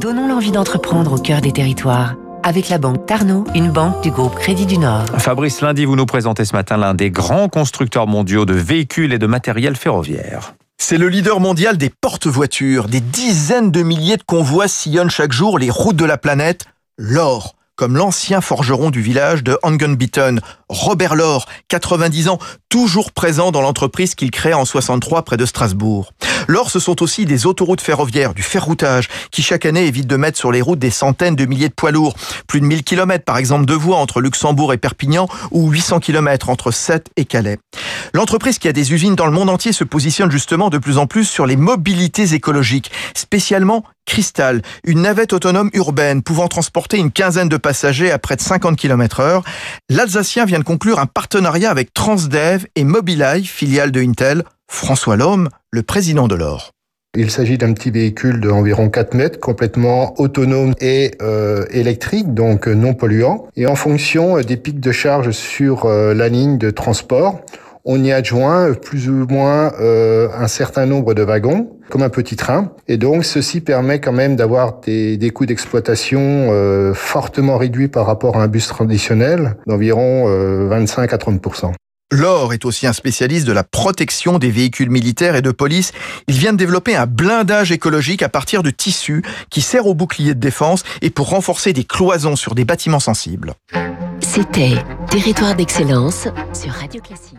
Donnons l'envie d'entreprendre au cœur des territoires. Avec la banque Tarno, une banque du groupe Crédit du Nord. Fabrice Lundi, vous nous présentez ce matin l'un des grands constructeurs mondiaux de véhicules et de matériel ferroviaire. C'est le leader mondial des porte-voitures. Des dizaines de milliers de convois sillonnent chaque jour les routes de la planète. L'or, comme l'ancien forgeron du village de Angenbieten, Robert Laure, 90 ans, toujours présent dans l'entreprise qu'il crée en 63 près de Strasbourg. L'or, ce sont aussi des autoroutes ferroviaires, du ferroutage, qui chaque année évitent de mettre sur les routes des centaines de milliers de poids lourds. Plus de 1000 km, par exemple, de voies entre Luxembourg et Perpignan, ou 800 km entre Sète et Calais. L'entreprise qui a des usines dans le monde entier se positionne justement de plus en plus sur les mobilités écologiques, spécialement Cristal, une navette autonome urbaine pouvant transporter une quinzaine de passagers à près de 50 km heure. L'Alsacien vient de conclure un partenariat avec Transdev et Mobileye, filiale de Intel. François Lhomme, le président de l'OR. Il s'agit d'un petit véhicule d'environ 4 mètres, complètement autonome et euh, électrique, donc non polluant. Et en fonction des pics de charge sur euh, la ligne de transport, on y adjoint plus ou moins euh, un certain nombre de wagons, comme un petit train. Et donc, ceci permet quand même d'avoir des, coûts d'exploitation euh, fortement réduits par rapport à un bus traditionnel, d'environ euh, 25 à 30 Laure est aussi un spécialiste de la protection des véhicules militaires et de police. Il vient de développer un blindage écologique à partir de tissus qui sert au bouclier de défense et pour renforcer des cloisons sur des bâtiments sensibles. C'était Territoire d'excellence sur Radio Classique.